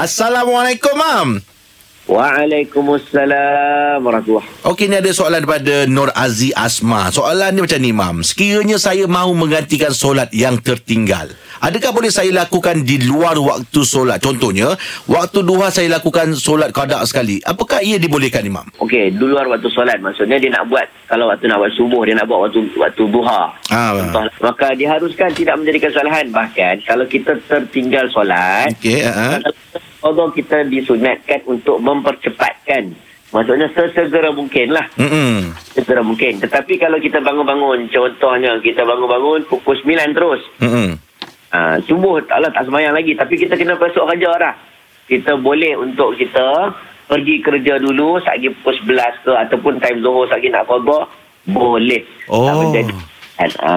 Assalamualaikum, Mam. Waalaikumsalam warahmatullahi Okey, ni ada soalan daripada Nur Aziz Asma. Soalan ni macam ni, Mam. Sekiranya saya mahu menggantikan solat yang tertinggal, adakah boleh saya lakukan di luar waktu solat? Contohnya, waktu duha saya lakukan solat qada sekali. Apakah ia dibolehkan, Imam? Okey, di luar waktu solat maksudnya dia nak buat kalau waktu nak buat subuh dia nak buat waktu waktu duha. Ah, Contoh, maka diharuskan tidak menjadi kesalahan bahkan kalau kita tertinggal solat Okey, uh Allah kita disunatkan untuk mempercepatkan. Maksudnya sesegera mungkin lah. Sesegera mungkin. Tetapi kalau kita bangun-bangun contohnya kita bangun-bangun pukul 9 terus. Hmm. ha, subuh Allah tak semayang lagi. Tapi kita kena besok kerja dah. Kita boleh untuk kita pergi kerja dulu lagi pukul 11 ke ataupun time zuhur lagi nak qada boleh. Oh. tak menjadi ha,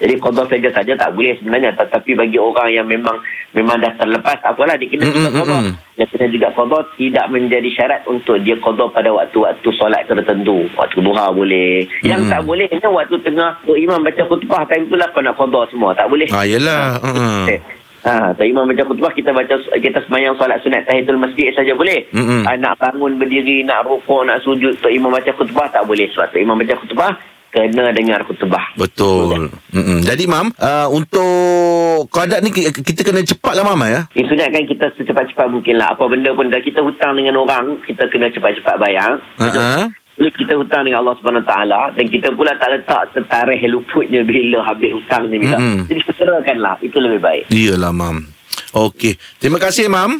jadi qada saja saja tak boleh sebenarnya tetapi bagi orang yang memang memang dah terlepas tak apalah dia kena Mm, juga mm, qada mm. dia kena juga qada tidak menjadi syarat untuk dia qada pada waktu-waktu solat tertentu waktu duha boleh yang Mm. tak boleh ni waktu tengah oh, imam baca khutbah time tu lah kau nak qada semua tak boleh Ah, yelah. Hmm. Ha, tak imam baca khutbah kita baca kita semayang solat sunat tahiyatul masjid saja boleh. Mm-mm. Ha, nak bangun berdiri, nak rukuk, nak sujud tok imam baca khutbah tak boleh. Sebab tok imam baca khutbah kena dengar khutbah. Betul. Mm-mm. Jadi, Mam, uh, untuk qada ni ki- kita kena cepat lah, Mam, ya? Disunatkan kita secepat-cepat mungkin lah. Apa benda pun dah kita hutang dengan orang, kita kena cepat-cepat bayar. Uh-huh. Bila kita hutang dengan Allah Subhanahu Taala dan kita pula tak letak setarikh luputnya bila habis hutang ni bila. Mm-mm. Jadi segerakanlah itu lebih baik. Iyalah, Mam. Okey. Terima kasih, Mam.